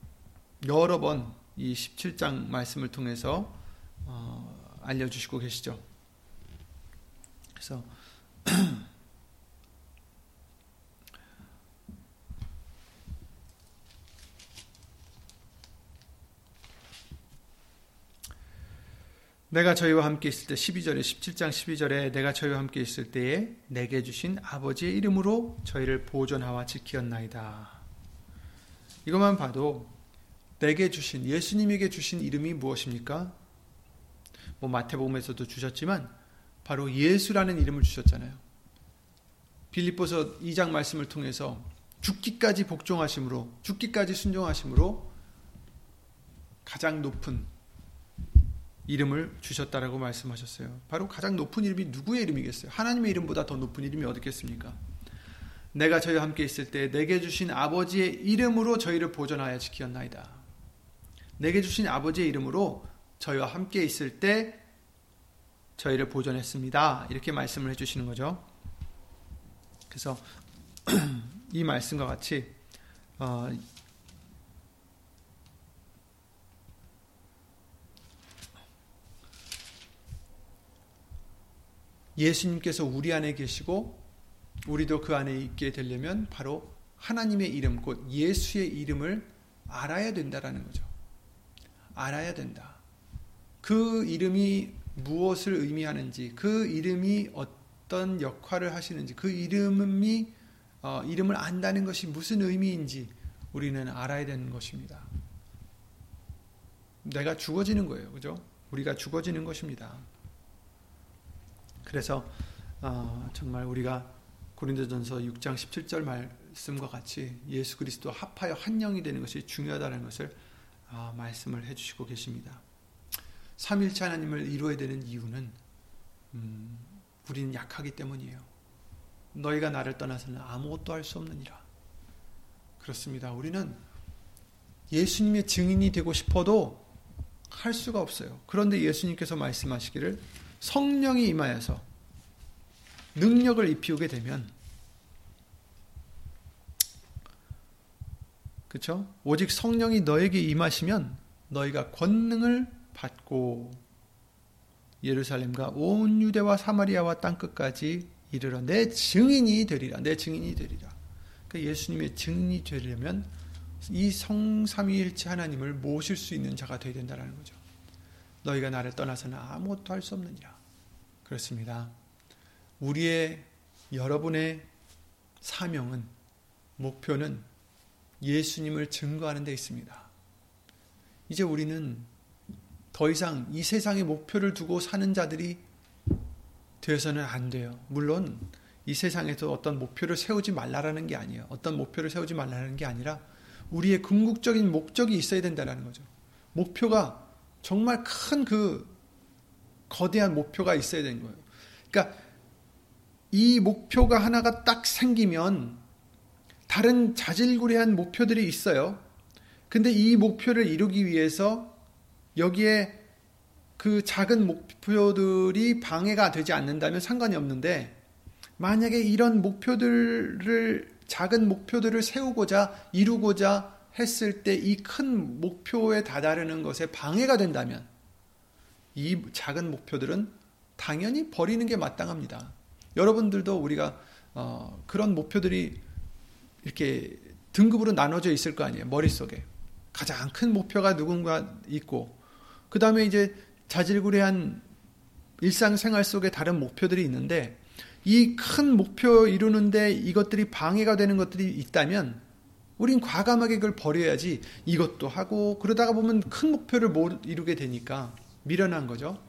여러 번 이 17장 말씀을 통해서 어, 알려주시고 계시죠. 그래서 내가 저희와 함께 있을 때 12절에 17장 12절에 내가 저희와 함께 있을 때에 내게 주신 아버지의 이름으로 저희를 보존하와 지키었나이다. 이것만 봐도 내게 주신 예수님에게 주신 이름이 무엇입니까? 뭐 마태복음에서도 주셨지만 바로 예수라는 이름을 주셨잖아요. 빌립보서 2장 말씀을 통해서 죽기까지 복종하심으로 죽기까지 순종하심으로 가장 높은 이름을 주셨다라고 말씀하셨어요. 바로 가장 높은 이름이 누구의 이름이겠어요? 하나님의 이름보다 더 높은 이름이 어디겠습니까? 내가 저희와 함께 있을 때 내게 주신 아버지의 이름으로 저희를 보존하여 지키었나이다. 내게 주신 아버지의 이름으로 저희와 함께 있을 때 저희를 보존했습니다. 이렇게 말씀을 해주시는 거죠. 그래서 이 말씀과 같이 어, 예수님께서 우리 안에 계시고 우리도 그 안에 있게 되려면 바로 하나님의 이름 곧 예수의 이름을 알아야 된다라는 거죠. 알아야 된다. 그 이름이 무엇을 의미하는지, 그 이름이 어떤 역할을 하시는지, 그 이름이 어, 이름을 안다는 것이 무슨 의미인지 우리는 알아야 되는 것입니다. 내가 죽어지는 거예요, 그죠? 우리가 죽어지는 것입니다. 그래서 어, 정말 우리가 고린도전서 6장 17절 말씀과 같이 예수 그리스도 합하여 한 영이 되는 것이 중요하다는 것을 어, 말씀을 해주시고 계십니다. 삼일체 하나님을 이루어야 되는 이유는 음, 우리는 약하기 때문이에요. 너희가 나를 떠나서는 아무것도 할 수 없느니라. 그렇습니다. 우리는 예수님의 증인이 되고 싶어도 할 수가 없어요. 그런데 예수님께서 말씀하시기를 성령이 임하여서 능력을 입히게 되면 그렇죠? 오직 성령이 너에게 임하시면 너희가 권능을 받고 예루살렘과 온 유대와 사마리아와 땅 끝까지 이르러 내 증인이 되리라. 내 증인이 되리라. 그러니까 예수님의 증인이 되려면 이 성삼위일체 하나님을 모실 수 있는 자가 되어야 된다는 거죠. 너희가 나를 떠나서는 아무것도 할 수 없느니라. 그렇습니다. 우리의 여러분의 사명은 목표는 예수님을 증거하는 데 있습니다. 이제 우리는 더 이상 이 세상의 목표를 두고 사는 자들이 되어서는 안 돼요. 물론 이 세상에서 어떤 목표를 세우지 말라라는 게 아니에요. 어떤 목표를 세우지 말라는 게 아니라 우리의 궁극적인 목적이 있어야 된다는 거죠. 목표가 정말 큰 그 거대한 목표가 있어야 되는 거예요. 그러니까 이 목표가 하나가 딱 생기면 다른 자질구레한 목표들이 있어요. 근데 이 목표를 이루기 위해서 여기에 그 작은 목표들이 방해가 되지 않는다면 상관이 없는데 만약에 이런 목표들을 작은 목표들을 세우고자 이루고자 했을 때 이 큰 목표에 다다르는 것에 방해가 된다면 이 작은 목표들은 당연히 버리는 게 마땅합니다. 여러분들도 우리가 어, 그런 목표들이 이렇게 등급으로 나눠져 있을 거 아니에요. 머릿속에. 가장 큰 목표가 누군가 있고, 그 다음에 이제 자질구레한 일상생활 속에 다른 목표들이 있는데, 이 큰 목표 이루는데 이것들이 방해가 되는 것들이 있다면, 우린 과감하게 그걸 버려야지 이것도 하고, 그러다가 보면 큰 목표를 못 이루게 되니까 미련한 거죠.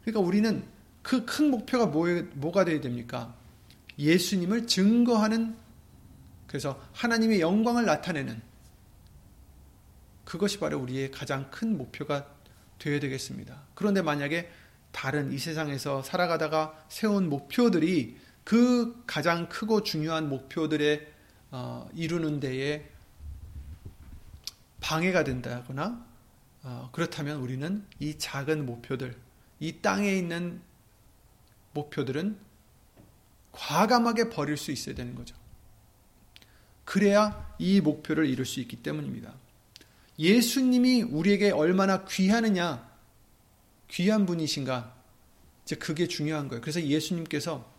그러니까 우리는 그 큰 목표가 뭐, 뭐가 되어야 됩니까? 예수님을 증거하는, 그래서 하나님의 영광을 나타내는, 그것이 바로 우리의 가장 큰 목표가 되어야 되겠습니다. 그런데 만약에 다른 이 세상에서 살아가다가 세운 목표들이 그 가장 크고 중요한 목표들에 어, 이루는 데에 방해가 된다거나 어, 그렇다면 우리는 이 작은 목표들, 이 땅에 있는 목표들은 과감하게 버릴 수 있어야 되는 거죠. 그래야 이 목표를 이룰 수 있기 때문입니다. 예수님이 우리에게 얼마나 귀하느냐, 귀한 분이신가, 이제 그게 중요한 거예요. 그래서 예수님께서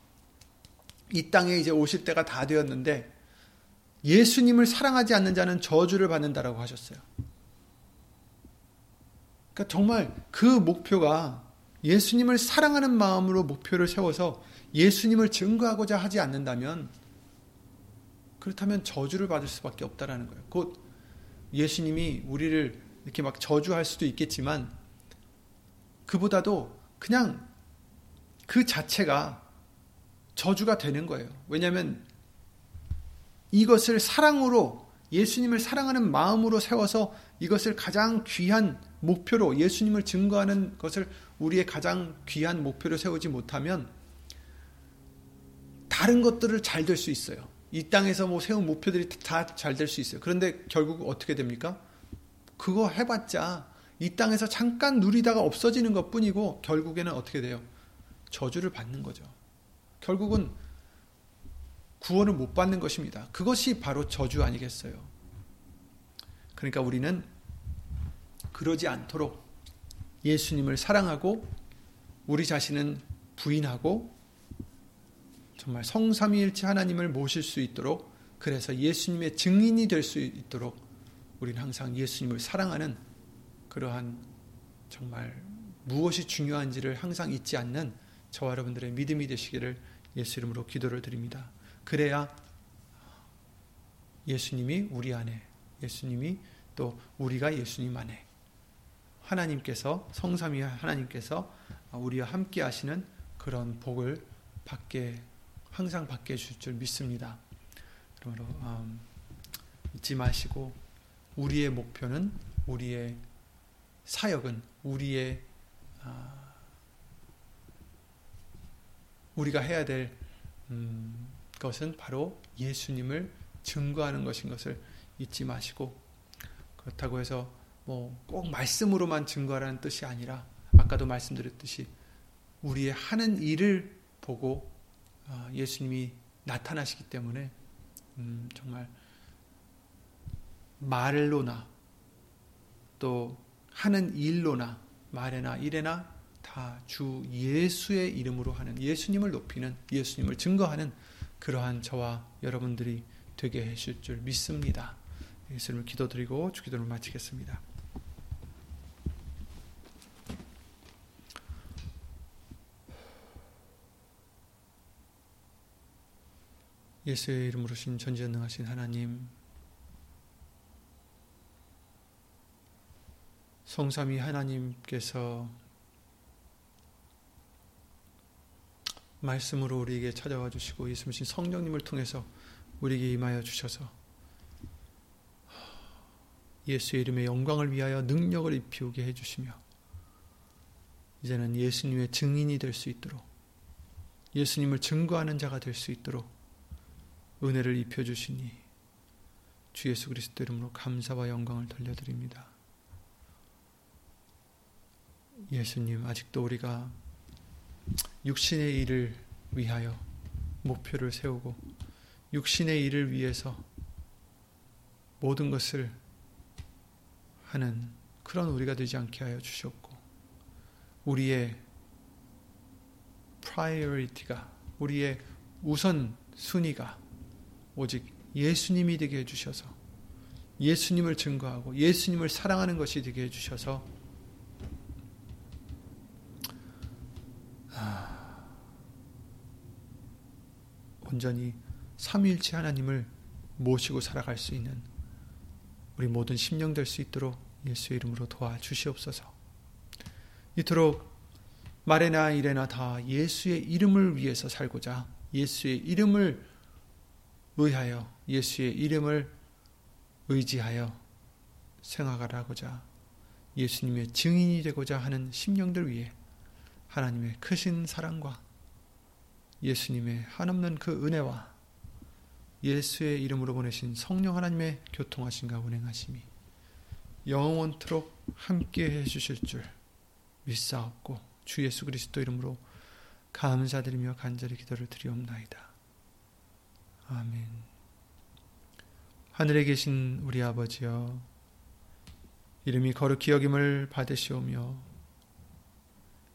이 땅에 이제 오실 때가 다 되었는데, 예수님을 사랑하지 않는 자는 저주를 받는다라고 하셨어요. 그러니까 정말 그 목표가 예수님을 사랑하는 마음으로 목표를 세워서 예수님을 증거하고자 하지 않는다면 그렇다면 저주를 받을 수밖에 없다라는 거예요. 곧 예수님이 우리를 이렇게 막 저주할 수도 있겠지만 그보다도 그냥 그 자체가 저주가 되는 거예요. 왜냐하면 이것을 사랑으로 예수님을 사랑하는 마음으로 세워서 이것을 가장 귀한 목표로 예수님을 증거하는 것을 우리의 가장 귀한 목표로 세우지 못하면 다른 것들을 잘 될 수 있어요. 이 땅에서 뭐 세운 목표들이 다 잘 될 수 있어요. 그런데 결국 어떻게 됩니까? 그거 해봤자 이 땅에서 잠깐 누리다가 없어지는 것 뿐이고 결국에는 어떻게 돼요? 저주를 받는 거죠. 결국은 구원을 못 받는 것입니다. 그것이 바로 저주 아니겠어요? 그러니까 우리는 그러지 않도록 예수님을 사랑하고 우리 자신은 부인하고 정말 성삼위일체 하나님을 모실 수 있도록 그래서 예수님의 증인이 될 수 있도록 우리는 항상 예수님을 사랑하는 그러한 정말 무엇이 중요한지를 항상 잊지 않는 저와 여러분들의 믿음이 되시기를 예수 이름으로 기도를 드립니다. 그래야 예수님이 우리 안에, 예수님이 또 우리가 예수님 안에, 하나님께서 성삼위 하나님께서 우리와 함께 하시는 그런 복을 받게 항상 받게 해줄 줄 믿습니다. 그러므로 음, 잊지 마시고 우리의 목표는 우리의 사역은 우리의 아, 우리가 해야 될 음, 것은 바로 예수님을 증거하는 것인 것을 잊지 마시고 그렇다고 해서 뭐 꼭 말씀으로만 증거하라는 뜻이 아니라 아까도 말씀드렸듯이 우리의 하는 일을 보고 아, 예수님이 나타나시기 때문에 음, 정말 말로나 또 하는 일로나 말에나 일에나 다 주 예수의 이름으로 하는 예수님을 높이는 예수님을 증거하는 그러한 저와 여러분들이 되게 하실 줄 믿습니다. 예수님을 기도드리고 주기도를 마치겠습니다. 예수의 이름으로 신 전지전능하신 하나님 성삼위 하나님께서 말씀으로 우리에게 찾아와 주시고 예수님 성령님을 통해서 우리에게 임하여 주셔서 예수의 이름의 영광을 위하여 능력을 입히게 해주시며 이제는 예수님의 증인이 될 수 있도록 예수님을 증거하는 자가 될 수 있도록 은혜를 입혀주시니 주 예수 그리스도 이름으로 감사와 영광을 돌려드립니다. 예수님 아직도 우리가 육신의 일을 위하여 목표를 세우고 육신의 일을 위해서 모든 것을 하는 그런 우리가 되지 않게 하여 주셨고 우리의 priority가 우리의 우선 순위가 오직 예수님이 되게 해 주셔서 예수님을 증거하고 예수님을 사랑하는 것이 되게 해 주셔서 온전히 삼위일체 하나님을 모시고 살아갈 수 있는 우리 모든 심령 될 수 있도록 예수의 이름으로 도와주시옵소서. 이토록 말에나 일에나 다 예수의 이름을 위해서 살고자 예수의 이름을 의하여 예수의 이름을 의지하여 생각하고자 예수님의 증인이 되고자 하는 심령들 위해 하나님의 크신 사랑과 예수님의 한없는 그 은혜와 예수의 이름으로 보내신 성령 하나님의 교통하신가 운행하심이 영원토록 함께 해 주실 줄 믿사옵고 주 예수 그리스도 이름으로 감사드리며 간절히 기도를 드리옵나이다. 아멘. 하늘에 계신 우리 아버지여, 이름이 거룩히 여김을 받으시오며,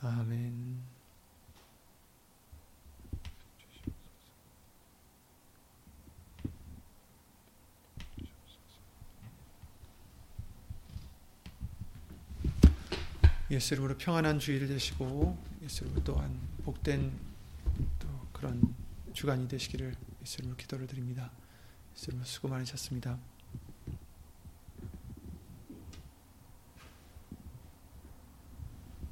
아멘. 예수 이름으로 평안한 주의를 되시고 예수 이름으로 또한 복된 또 그런 주간이 되시기를 예수 이름으로 기도를 드립니다. 예수 이름으로 수고 많으셨습니다.